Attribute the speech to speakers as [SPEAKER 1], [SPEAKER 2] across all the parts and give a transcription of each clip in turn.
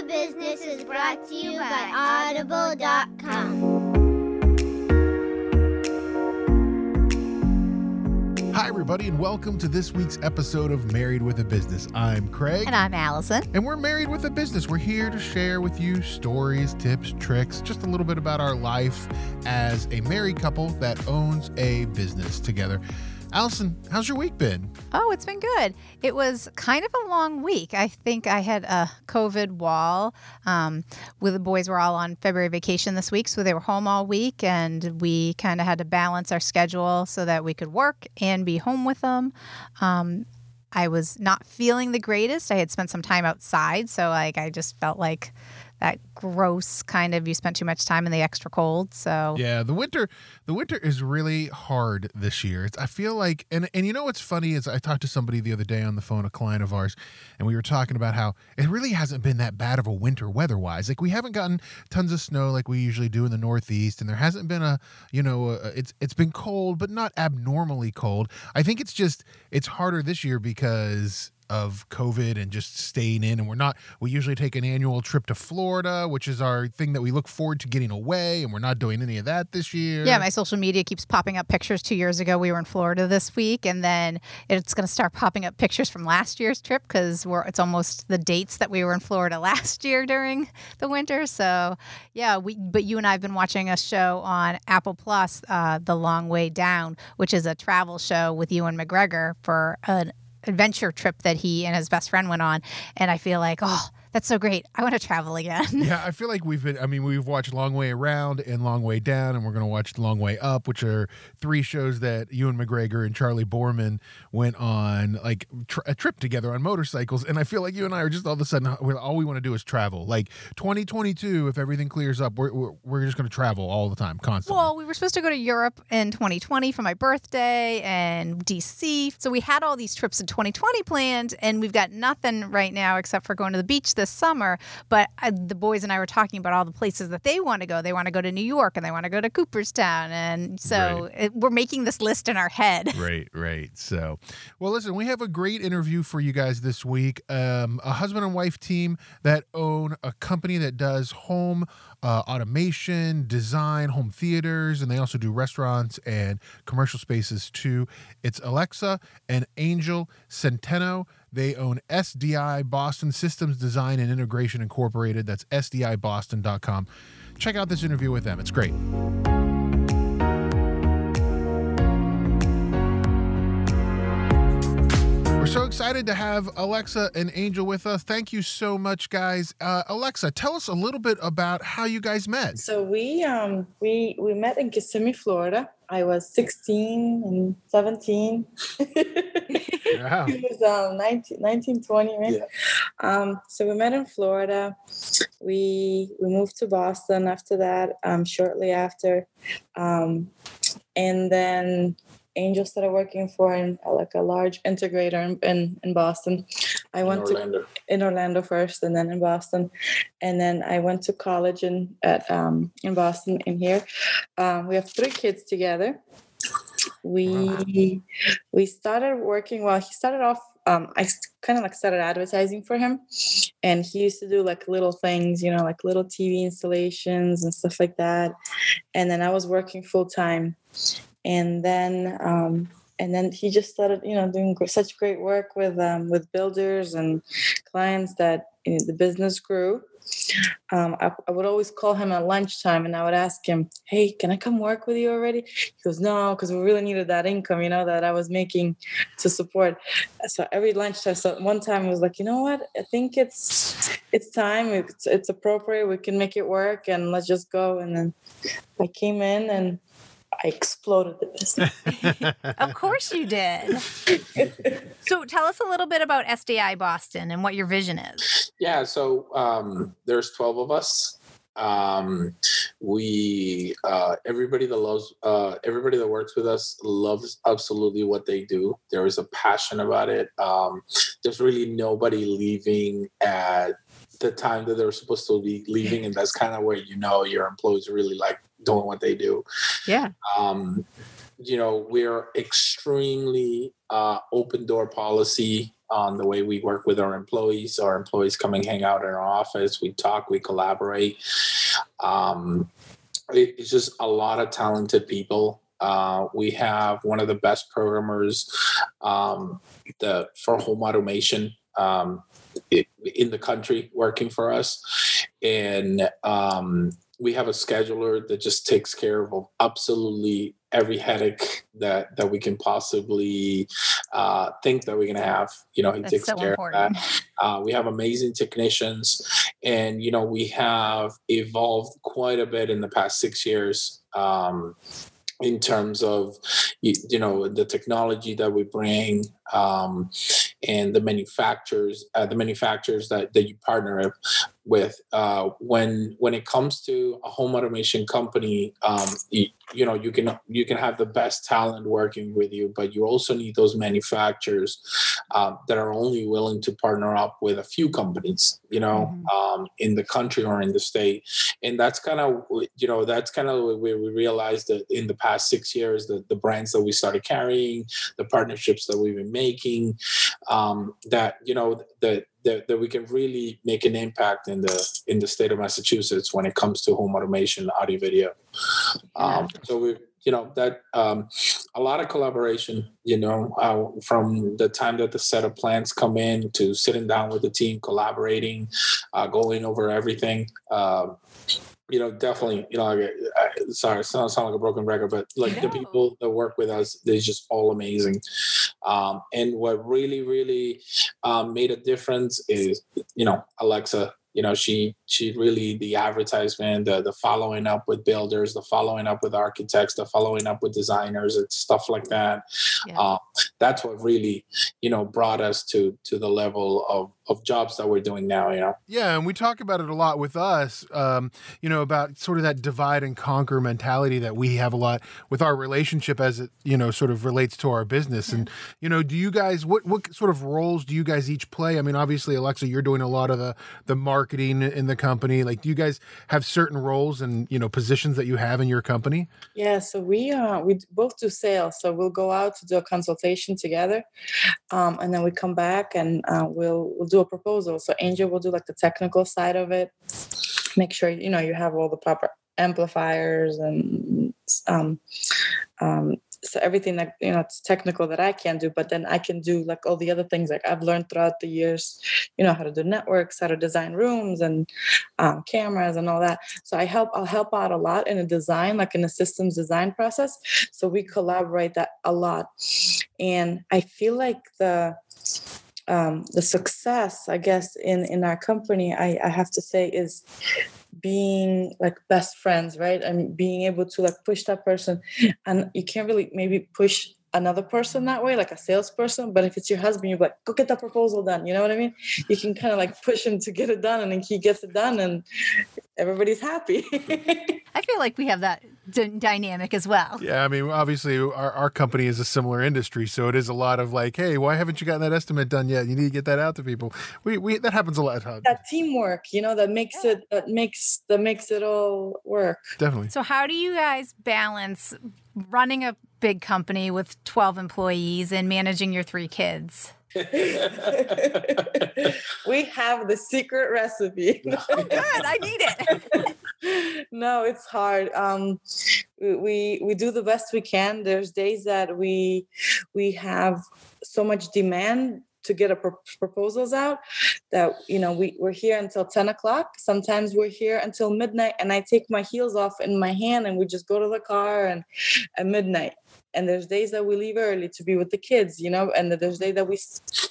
[SPEAKER 1] a Business is brought to you by Audible.com.
[SPEAKER 2] Hi, everybody, and welcome to this week's episode of Married with a Business. I'm Craig.
[SPEAKER 3] And I'm Allison.
[SPEAKER 2] And we're married with a business. We're here to share with you stories, tips, tricks, just a little bit about our life as a married couple that owns a business together. Allison, how's your week been?
[SPEAKER 3] Oh, it's been good. It was kind of a long week. I think I had a COVID wall. Um, with the boys were all on February vacation this week, so they were home all week, and we kind of had to balance our schedule so that we could work and be home with them. Um, I was not feeling the greatest. I had spent some time outside, so like I just felt like that gross kind of you spent too much time in the extra cold so.
[SPEAKER 2] Yeah the winter the winter is really hard this year. It's, i feel like and and you know what's funny is i talked to somebody the other day on the phone a client of ours and we were talking about how it really hasn't been that bad of a winter weather wise like we haven't gotten tons of snow like we usually do in the northeast and there hasn't been a you know a, it's it's been cold but not abnormally cold. I think it's just it's harder this year because of COVID and just staying in. And we're not, we usually take an annual trip to Florida, which is our thing that we look forward to getting away. And we're not doing any of that this year.
[SPEAKER 3] Yeah, my social media keeps popping up pictures. Two years ago, we were in Florida this week. And then it's going to start popping up pictures from last year's trip because we're, it's almost the dates that we were in Florida last year during the winter. So, yeah, we, but you and I have been watching a show on Apple Plus, uh, The Long Way Down, which is a travel show with Ewan McGregor for an adventure trip that he and his best friend went on. And I feel like, oh, that's so great. I want to travel again.
[SPEAKER 2] yeah, I feel like we've been, I mean, we've watched Long Way Around and Long Way Down, and we're going to watch Long Way Up, which are three shows that Ewan McGregor and Charley Boorman went on, like tr- a trip together on motorcycles. And I feel like you and I are just all of a sudden, uh, all we want to do is travel. Like 2022, if everything clears up, we're, we're, we're just going to travel all the time, constantly.
[SPEAKER 3] Well, we were supposed to go to Europe in 2020 for my birthday and DC. So we had all these trips in 2020 planned, and we've got nothing right now except for going to the beach this summer. But uh, the boys and I were talking about all the places that they want to go. They want to go to New York and they want to go to Cooperstown. And so right. it, we're making this list in our head.
[SPEAKER 2] Right, right. So, well, listen, we have a great interview for you guys this week. Um, a husband and wife team that own a company that does home uh, automation, design, home theaters, and they also do restaurants and commercial spaces too. It's Alexa and Angel Centeno. They own SDI Boston Systems Design and Integration Incorporated. That's SDIBoston.com. Check out this interview with them, it's great. We're so excited to have Alexa and Angel with us. Thank you so much, guys. Uh, Alexa, tell us a little bit about how you guys met.
[SPEAKER 4] So we um, we we met in Kissimmee, Florida. I was 16 and 17. wow. he was um, 19, 19 20, right? Yeah. Um, so we met in Florida. We we moved to Boston after that, um, shortly after. Um, and then Angel started working for in, like a large integrator in, in, in Boston. I
[SPEAKER 5] in
[SPEAKER 4] went
[SPEAKER 5] Orlando.
[SPEAKER 4] to in Orlando first, and then in Boston, and then I went to college in at um, in Boston. In here, um, we have three kids together. We wow. we started working. Well, he started off. Um, I kind of like started advertising for him, and he used to do like little things, you know, like little TV installations and stuff like that. And then I was working full time and then um, and then he just started you know doing such great work with um, with builders and clients that the business grew um, I, I, would always call him at lunchtime and I would ask him, Hey, can I come work with you already? He goes, No, because we really needed that income, you know, that I was making to support. So every lunchtime, so one time I was like, you know what? I think it's it's time. It's it's appropriate. We can make it work and let's just go. And then I came in and I exploded the business.
[SPEAKER 3] of course you did. so tell us a little bit about SDI Boston and what your vision is.
[SPEAKER 5] Yeah, so um, there's 12 of us. Um, we uh, everybody that loves uh, everybody that works with us loves absolutely what they do. There is a passion about it. Um, there's really nobody leaving at the time that they're supposed to be leaving, and that's kind of where you know your employees really like doing what they do.
[SPEAKER 3] Yeah.
[SPEAKER 5] Um, you know, we're extremely uh, open door policy. on the way we work with our employees. Our employees come and hang out in our office. We talk, we collaborate. Um, it, it's just a lot of talented people. Uh, we have one of the best programmers um, the for home automation um, in the country working for us, and um, we have a scheduler that just takes care of absolutely every headache that that we can possibly uh, think that we're gonna have. You know, he
[SPEAKER 3] That's
[SPEAKER 5] takes
[SPEAKER 3] so
[SPEAKER 5] care
[SPEAKER 3] important.
[SPEAKER 5] of that. Uh, we have amazing technicians, and you know, we have evolved quite a bit in the past six years. Um, in terms of you, you know the technology that we bring um, and the manufacturers uh, the manufacturers that, that you partner with uh, when when it comes to a home automation company um, you, you know you can you can have the best talent working with you but you also need those manufacturers um, that are only willing to partner up with a few companies you know
[SPEAKER 3] Mhm.
[SPEAKER 5] um, in the country or in the state and that's kind of you know that's kind of where we realized that in the past six years that the brands that we started carrying the partnerships that we've been making um, that you know that, that that we can really make an impact in the in the state of massachusetts when it comes to home automation audio video. Um, so we you know that um, a lot of collaboration you know uh, from the time that the set of plans come in to sitting down with the team collaborating uh, going over everything um, you know definitely you know like, I, sorry it sounds sound like a broken record but like the people that work with us they're just all amazing um, and what really really um, made a difference is you know alexa you know she she really the advertisement the the following up with builders the following up with architects the following up with designers and stuff like that
[SPEAKER 3] Yeah.
[SPEAKER 5] um, that's what really you know brought us to to the level of of jobs that we're doing now you know
[SPEAKER 2] Yeah, and we talk about it a lot with us, um, you know, about sort of that divide and conquer mentality that we have a lot with our relationship as it, you know, sort of relates to our business. And, you know, do you guys what what sort of roles do you guys each play? I mean, obviously, Alexa, you're doing a lot of the the marketing in the company. Like, do you guys have certain roles and you know positions that you have in your company?
[SPEAKER 4] Yeah, so we uh we both do sales. So we'll go out to do a consultation together, um, and then we come back and uh, we'll we'll do a proposal. So Angel will do like the technical side of it, make sure you know you have all the proper amplifiers and um, um, so everything that you know it's technical that I can do. But then I can do like all the other things like I've learned throughout the years, you know how to do networks, how to design rooms and um, cameras and all that. So I help I'll help out a lot in a design, like in a systems design process. So we collaborate that a lot. And I feel like the um, the success, I guess, in in our company, I, I have to say is being like best friends, right? And being able to like push that person. And you can't really maybe push another person that way, like a salesperson. But if it's your husband, you're like, go get that proposal done. You know what I mean? You can kind of like push him to get it done, and then he gets it done, and everybody's happy.
[SPEAKER 3] I feel like we have that d- dynamic as well.
[SPEAKER 2] Yeah, I mean, obviously, our, our company is a similar industry, so it is a lot of like, hey, why haven't you gotten that estimate done yet? You need to get that out to people. We, we that happens a lot. Huh?
[SPEAKER 4] that teamwork, you know, that makes it that makes that makes it all work.
[SPEAKER 2] Definitely.
[SPEAKER 3] So, how do you guys balance running a big company with 12 employees and managing your three kids?
[SPEAKER 4] we have the secret recipe.
[SPEAKER 3] oh, Good, I need it.
[SPEAKER 4] no, it's hard. Um, we- we do the best we can. There's days that we we have so much demand to get a pro- proposals out that you know we we're here until 10 o'clock sometimes we're here until midnight and i take my heels off in my hand and we just go to the car and at midnight and there's days that we leave early to be with the kids you know and there's days that we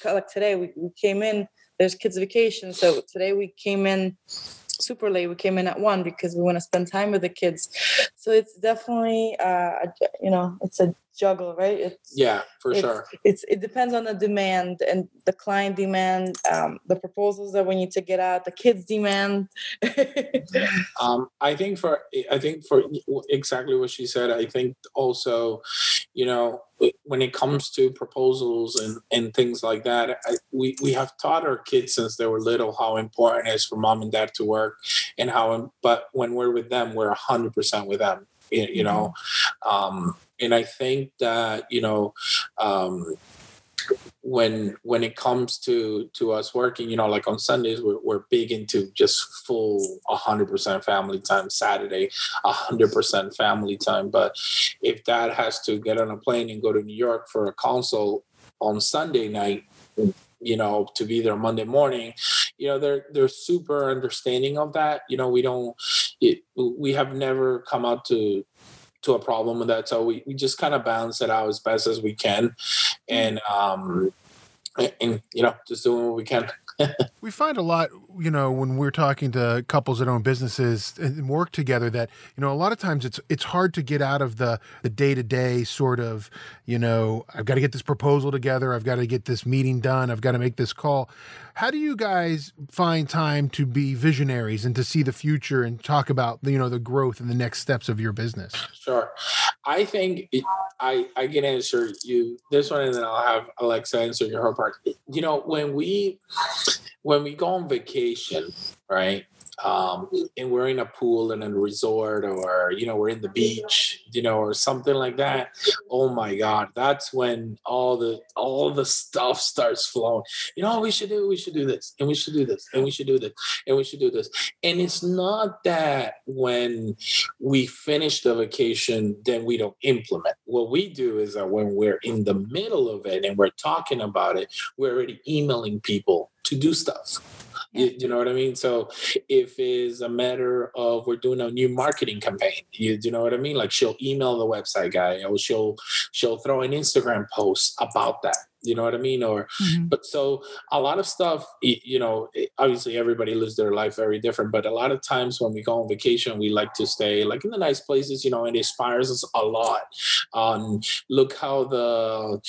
[SPEAKER 4] like today we, we came in there's kids vacation so today we came in super late we came in at one because we want to spend time with the kids. So it's definitely uh a you know it's a juggle right? It's
[SPEAKER 5] yeah for
[SPEAKER 4] it's,
[SPEAKER 5] sure.
[SPEAKER 4] it's it depends on the demand and the client demand um the proposals that we need to get out the kids demand.
[SPEAKER 5] Um, I think for I think for exactly what she said. I think also, you know, when it comes to proposals and and things like that, I, we we have taught our kids since they were little how important it is for mom and dad to work, and how. But when we're with them, we're hundred percent with them. You, you know, um, and I think that you know. Um, when when it comes to to us working you know like on sundays we're, we're big into just full 100% family time. Saturday 100% family time. But if dad has to get on a plane and go to new york for a consult on sunday night you know to be there monday morning you know they're they're super understanding of that. You know we don't it, we have never come out to to a problem with that. So we, we just kind of balance it out as best as we can, and um, and, you know, just doing what we can.
[SPEAKER 2] we find a lot, you know, when we're talking to couples that own businesses and work together that, you know, a lot of times it's it's hard to get out of the the day-to-day sort of, you know, I've got to get this proposal together, I've got to get this meeting done, I've got to make this call. How do you guys find time to be visionaries and to see the future and talk about, you know, the growth and the next steps of your business?
[SPEAKER 5] Sure. I think I I can answer you this one and then I'll have Alexa answer your whole part. You know, when we when we go on vacation, right? Um, and we're in a pool in a resort or you know we're in the beach you know or something like that oh my god that's when all the all the stuff starts flowing. You know we should do? We should do this and we should do this and we should do this and we should do this. And it's not that when we finish the vacation then we don't implement. What we do is that when we're in the middle of it and we're talking about it we're already emailing people to do stuff you, you, know what I mean? So if it's a matter of we're doing a new marketing campaign, you, you know what I mean? Like she'll email the website guy or she'll she'll throw an Instagram post about that. You know what I mean? Or mm-hmm. but so a lot of stuff, you know, obviously everybody lives their life very different, but a lot of times when we go on vacation, we like to stay like in the nice places, you know, it inspires us a lot. Um, look how the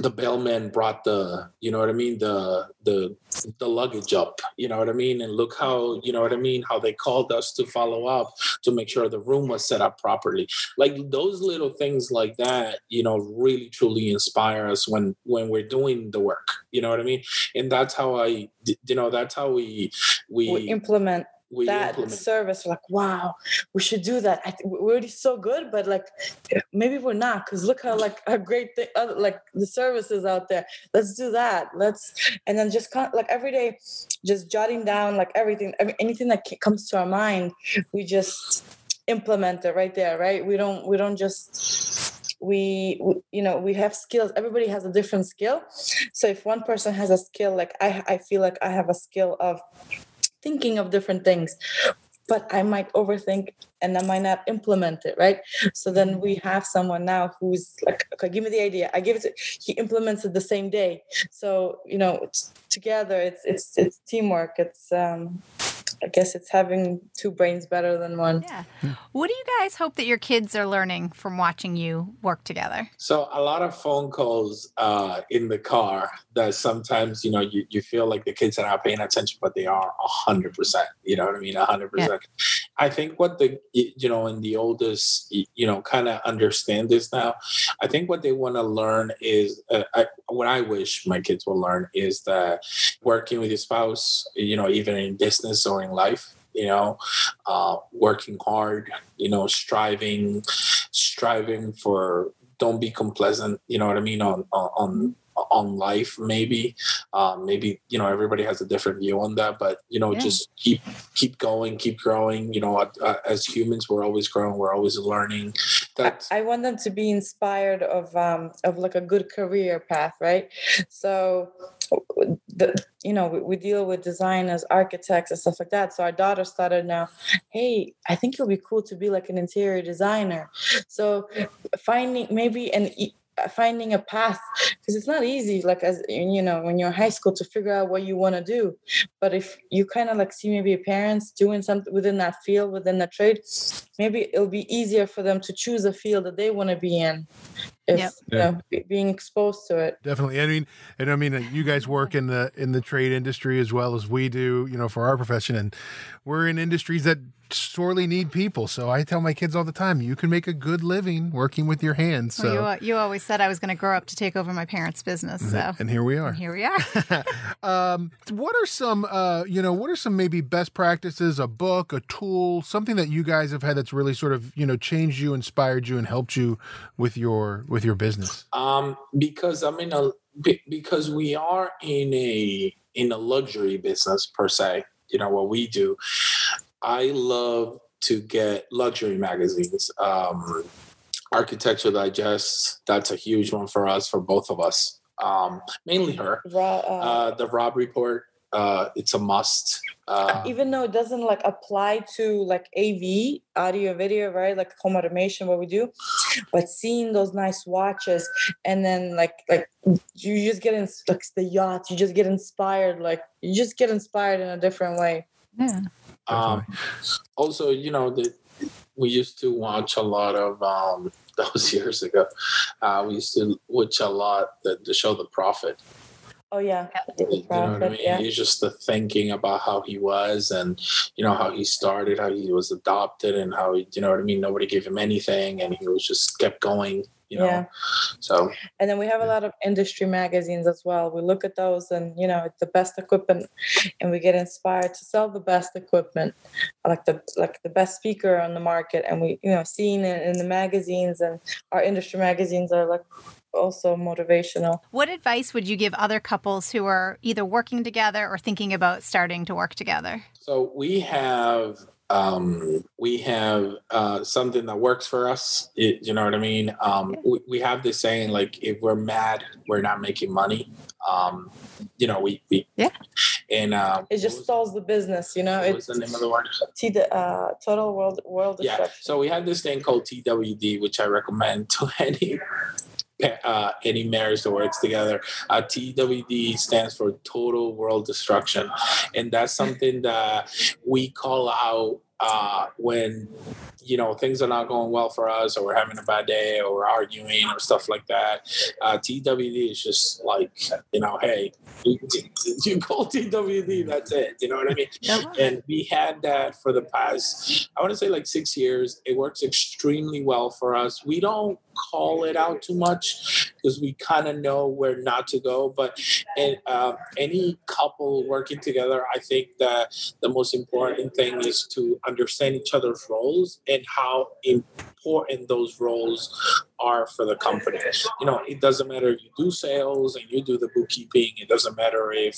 [SPEAKER 5] the bellman brought the you know what i mean the the the luggage up you know what i mean? And look how you know what i mean? How they called us to follow up to make sure the room was set up properly. Like those little things like that you know really truly inspire us when when we're doing the work you know what i mean? And that's how i you know that's how we we,
[SPEAKER 4] we implement we that implement. service like wow we should do that. I th- we're already so good but like maybe we're not because look how like a great thing uh, like the services out there. Let's do that. Let's and then just of, like every day just jotting down like everything mean, anything that comes to our mind we just implement it right there right? We don't we don't just we, we, you know we have skills. Everybody has a different skill. So if one person has a skill like i i feel like i have a skill of thinking of different things but I might overthink and I might not implement it, right? So then we have someone now who's like, okay, give me the idea. I give it to he implements it the same day. So, you know, it's together it's it's it's teamwork. It's um I guess it's having two brains better than one.
[SPEAKER 3] Yeah. What do you guys hope that your kids are learning from watching you work together?
[SPEAKER 5] So a lot of phone calls uh, in the car that sometimes, you know, you, you feel like the kids are not paying attention, but they are a hundred percent. You know what I mean? A hundred percent. I think what the, you know, in the oldest, you know, kind of understand this now. I think what they want to learn is, uh, I, what I wish my kids will learn is that working with your spouse, you know, even in business or in life, you know, uh, working hard, you know, striving, striving for don't be complacent, you know what I mean, on on on life maybe. Um, maybe you know everybody has a different view on that but you know yeah. just keep keep going keep growing you know uh, as humans we're always growing we're always learning.
[SPEAKER 4] That I, I want them to be inspired of um of like a good career path right? So the, you know we, we, deal with designers architects and stuff like that. So our daughter started now hey i think it'll be cool to be like an interior designer. So finding maybe an uh, finding a path because it's not easy like as you know when you're in high school to figure out what you want to do. But if you kind of like see maybe parents doing something within that field within the trade maybe it'll be easier for them to choose a field that they want to be in if yep. you know being exposed to it.
[SPEAKER 2] Definitely. I mean and i mean uh, you guys work in the in the trade industry as well as we do you know for our profession. And we're in industries that sorely need people. So I tell my kids all the time, you can make a good living working with your hands. So
[SPEAKER 3] Well, you, uh, you always said I was going to grow up to take over my parents' business. So
[SPEAKER 2] and here we are.
[SPEAKER 3] here we are.
[SPEAKER 2] um, what are some, uh, you know, what are some maybe best practices, a book, a tool, something that you guys have had that's really sort of, you know, changed you, inspired you, and helped you with your with your business?
[SPEAKER 5] Um, because I'm in a because we are in a in a luxury business per se. You know what we do. I love to get luxury magazines. Um, Architecture Digest. That's a huge one for us, for both of us. Um, mainly her.
[SPEAKER 4] Raw, uh,
[SPEAKER 5] Uh, the Robb Report. Uh, it's a must. Uh,
[SPEAKER 4] even though it doesn't like apply to like AV, audio, video, right? Like home automation, what we do, but seeing those nice watches and then like like you just get in like the yachts, you just get inspired, like you just get inspired in a different way.
[SPEAKER 3] yeah.
[SPEAKER 5] Um, also, you know, the, we used to watch a lot of um, that was years ago. Uh, we used to watch a lot the, the show The Profit.
[SPEAKER 4] Oh yeah,
[SPEAKER 5] You know what I mean?
[SPEAKER 4] yeah.
[SPEAKER 5] He's just the thinking about how he was and you know how he started, how he was adopted, and how he, you know what I mean. Nobody gave him anything, and he was just kept going. You know,
[SPEAKER 4] Yeah.
[SPEAKER 5] so
[SPEAKER 4] And then we have a lot of industry magazines as well. We look at those and you know the best equipment, and we get inspired to sell the best equipment, like the like the best speaker on the market. And we you know seeing it in the magazines and our industry magazines are like also motivational.
[SPEAKER 3] What advice would you give other couples who are either working together or thinking about starting to work together?
[SPEAKER 5] So we have um, we have uh, something that works for us. It, you know what I mean? Um, we, we have this saying like, if we're mad, we're not making money. Um, you know, we, we
[SPEAKER 3] Yeah.
[SPEAKER 5] And um,
[SPEAKER 4] It just
[SPEAKER 5] what
[SPEAKER 4] stalls the business, you know.
[SPEAKER 5] was, what was
[SPEAKER 4] It's
[SPEAKER 5] the name of the word?
[SPEAKER 4] T the uh, total world world
[SPEAKER 5] Yeah.
[SPEAKER 4] destruction.
[SPEAKER 5] So we have this thing called TWD, which I recommend to any uh, any marriage that works together. Uh, TWD stands for Total World Destruction, and that's something that we call out uh, when you know things are not going well for us, or we're having a bad day, or we're arguing, or stuff like that. Uh, TWD is just like you know, hey, you, you call TWD, that's it. You know what I mean? and we had that for the past i want to say like six years it works extremely well for us we don't call it out too much because we kind of know where not to go but and uh, any couple working together i think that the most important thing is to understand each other's roles and how important those roles are for the company you know it doesn't matter if you do sales and you do the bookkeeping it doesn't matter if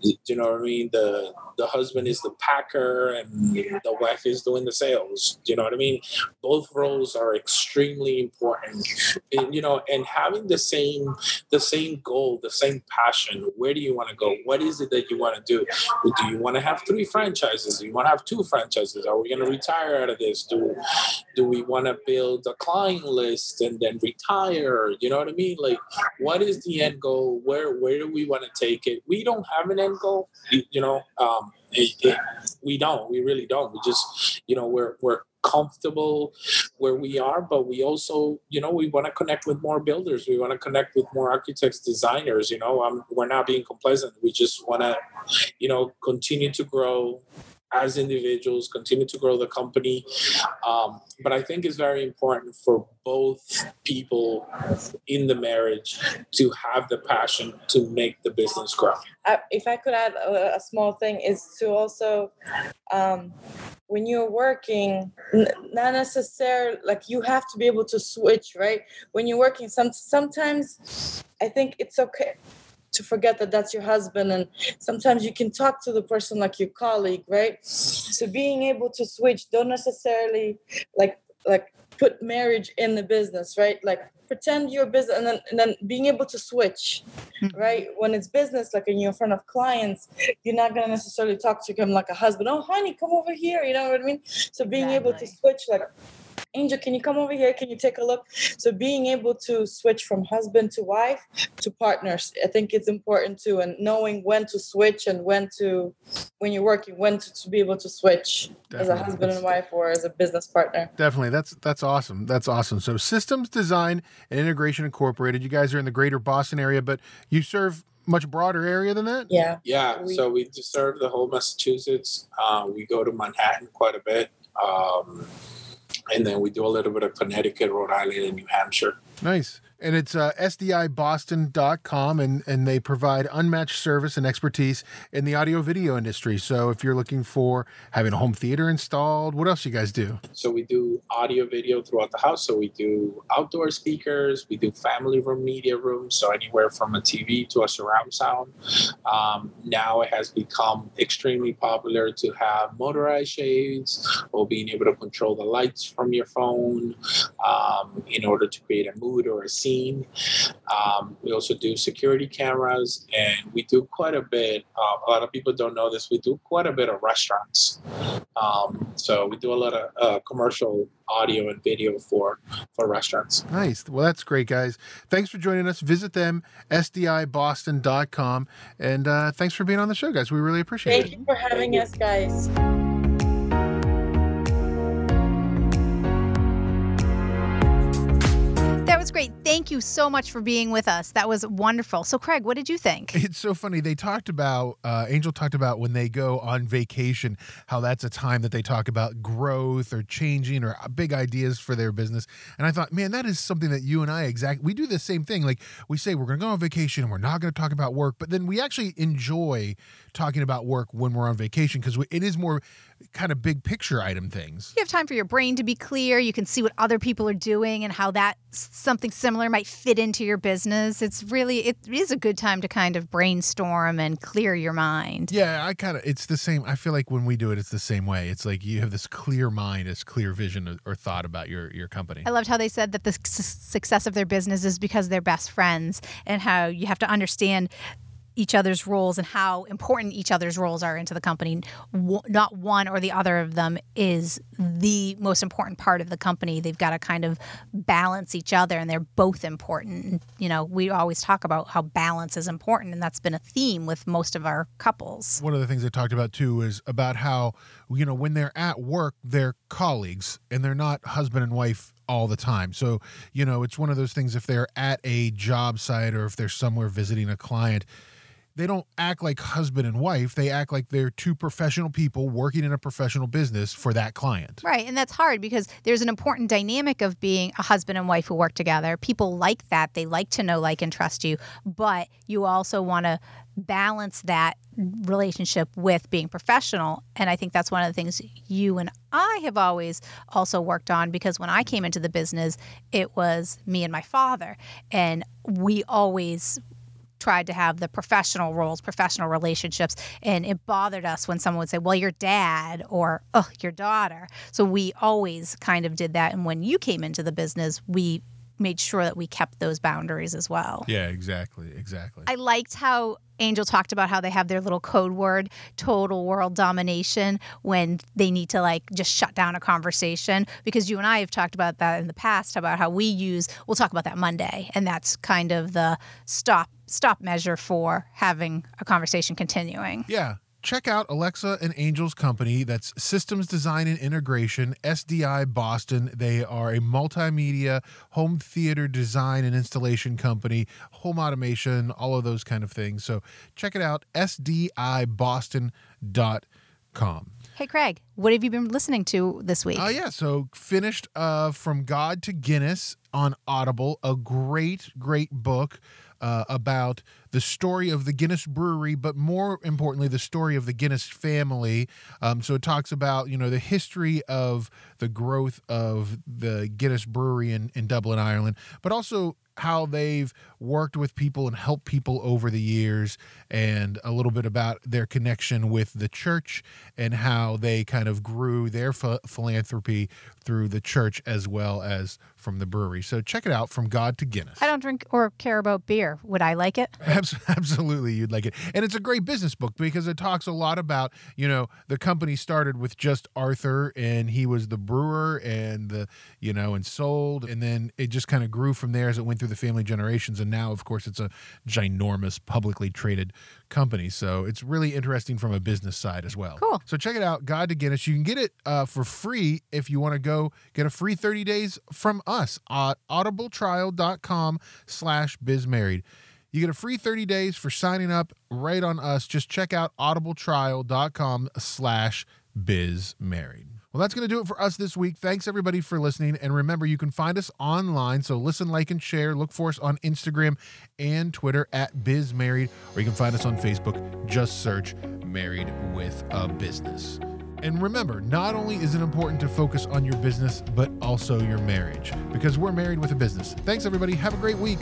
[SPEAKER 5] you know what i mean the the husband is the packer and the wife is doing the sales. You know what I mean? Both roles are extremely important. And, you know, and having the same the same goal, the same passion. Where do you want to go? What is it that you want to do? Do you want to have three franchises? Do you want to have two franchises? Are we going to retire out of this? Do do we want to build a client list and then retire? You know what I mean? Like, what is the end goal? Where where do we want to take it? We don't have an end goal. You, you know, um, it, it, we don't. We really don't. We just, you know, we're we're comfortable where we are, but we also, you know, we want to connect with more builders. We want to connect with more architects, designers. You know, um, we're not being complacent. We just want to, you know, continue to grow as individuals, continue to grow the company. Um, but I think it's very important for both people in the marriage to have the passion to make the business grow.
[SPEAKER 4] I, if I could add a, a small thing is to also um, when you're working n- not necessarily like you have to be able to switch right when you're working some sometimes I think it's okay to forget that that's your husband. And sometimes you can talk to the person like your colleague right? So being able to switch don't necessarily like like put marriage in the business right? Like pretend you're business and then, and then being able to switch mm-hmm. right? When it's business like when you're in front of clients you're not going to necessarily talk to him like a husband. Oh honey come over here you know what i mean? So being able to switch like angel can you come over here can you take a look so being able to switch from husband to wife to partners i think it's important too and knowing when to switch and when to when you're working when to, to be able to switch as a
[SPEAKER 2] Definitely.
[SPEAKER 4] husband and wife or as a business partner
[SPEAKER 2] Definitely. That's that's awesome. That's awesome. So systems design and integration incorporated. You guys are in the greater Boston area, but you serve much broader area than that?
[SPEAKER 4] yeah
[SPEAKER 5] Yeah,
[SPEAKER 4] We-
[SPEAKER 5] so we do serve the whole Massachusetts. Uh, we go to Manhattan quite a bit. Um, and then we do a little bit of Connecticut, Rhode Island, and New Hampshire.
[SPEAKER 2] Nice. And it's uh, SDIBoston.com, and, and they provide unmatched service and expertise in the audio video industry. So if you're looking for having a home theater installed, what else you guys do?
[SPEAKER 5] So we do audio video throughout the house. So we do outdoor speakers, we do family room, media rooms, so anywhere from a TV to a surround sound. Um, now it has become extremely popular to have motorized shades or being able to control the lights from your phone um, in order to create a mood or a scene scene. Um, we also do security cameras, and we do quite a bit. Uh, a lot of people don't know this. We do quite a bit of restaurants. Um, so we do a lot of uh, commercial audio and video for for restaurants.
[SPEAKER 2] Nice. Well, that's great, guys. Thanks for joining us. Visit them, sdiboston.com. And uh, thanks for being on the show, guys. We really appreciate
[SPEAKER 4] Thank
[SPEAKER 2] it.
[SPEAKER 4] Thank you for having us, guys.
[SPEAKER 3] Was great. Thank you so much for being with us. That was wonderful. So, Craig, what did you think?
[SPEAKER 2] It's so funny. They talked about, uh, Angel talked about when they go on vacation, how that's a time that they talk about growth or changing or uh, big ideas for their business. And I thought, man, that is something that you and I exactly, we do the same thing. Like we say, we're going to go on vacation and we're not going to talk about work, but then we actually enjoy talking about work when we're on vacation because it is more kind of big picture item things.
[SPEAKER 3] You have time for your brain to be clear. You can see what other people are doing and how that something similar might fit into your business. It's really it is a good time to kind of brainstorm and clear your mind.
[SPEAKER 2] Yeah, I kind of, it's the same. I feel like when we do it, it's the same way. It's like you have this clear mind, this clear vision or- thought about your, your company.
[SPEAKER 3] I loved how they said that the su- success of their business is because they're best friends and how you have to understand each other's roles and how important each other's roles are into the company. W- Not one or the other of them is the most important part of the company. They've got to kind of balance each other and they're both important. You know, we always talk about how balance is important and that's been a theme with most of our couples.
[SPEAKER 2] one of the things they talked about too is about how you know when they're at work they're colleagues and they're not husband and wife all the time so you know it's one of those things if they're at a job site or if they're somewhere visiting a client they don't act like husband and wife they act like they're two professional people working in a professional business for that client
[SPEAKER 3] Right. And that's hard because there's an important dynamic of being a husband and wife who work together. People like that. They like to know, like, and trust you. But you also want to balance that relationship with being professional. And I think that's one of the things you and I have always also worked on because when I came into the business, it was me and my father. And we always tried to have the professional roles, professional relationships, and it bothered us when someone would say, "Well, your dad" or "Oh, your daughter." So we always kind of did that. And when you came into the business, we made sure that we kept those boundaries as well.
[SPEAKER 2] yeah exactly exactly
[SPEAKER 3] I liked how Angel talked about how they have their little code word, total world domination, when they need to like just shut down a conversation. Because you and I have talked about that in the past about how we use, we'll talk about that Monday. And that's kind of the stop stop measure for having a conversation continuing.
[SPEAKER 2] Yeah. Check out Alexa and Angel's company. That's Systems Design and Integration, SDI Boston. They are a multimedia home theater design and installation company, home automation, all of those kind of things. So check it out, sdiboston.com.
[SPEAKER 3] Hey Craig, what have you been listening to this week?
[SPEAKER 2] Uh, yeah, so finished uh, From God to Guinness on Audible, a great, great book uh, about the story of the Guinness Brewery, but more importantly, the story of the Guinness family. Um, so it talks about, you know, the history of the growth of the Guinness Brewery in, in Dublin, Ireland, but also how they've worked with people and helped people over the years and a little bit about their connection with the church and how they kind of grew their ph- philanthropy through the church as well as from the brewery. So check it out from God to Guinness.
[SPEAKER 3] I don't drink or care about beer. Would I like it?
[SPEAKER 2] Abs- Absolutely, you'd like it. And it's a great business book because it talks a lot about, you know, the company started with just Arthur and he was the brewer and the, you know, and sold. And then it just kind of grew from there as it went through the family generations. And now, of course, it's a ginormous publicly traded company. So it's really interesting from a business side as well.
[SPEAKER 3] Cool.
[SPEAKER 2] So check it out, God to Guinness. You can get it uh, for free if you want to go get a free 30 days from us at audibletrial.com slash bizmarried. You get a free 30 days for signing up right on us. Just check out audibletrial.com slash bizmarried. Well, that's going to do it for us this week. Thanks everybody for listening. And remember, you can find us online. So listen, like, and share. Look for us on Instagram and Twitter at Biz Married, or you can find us on Facebook. Just search Married with a Business. And remember, not only is it important to focus on your business, but also your marriage, because we're married with a business. Thanks, everybody. Have a great week.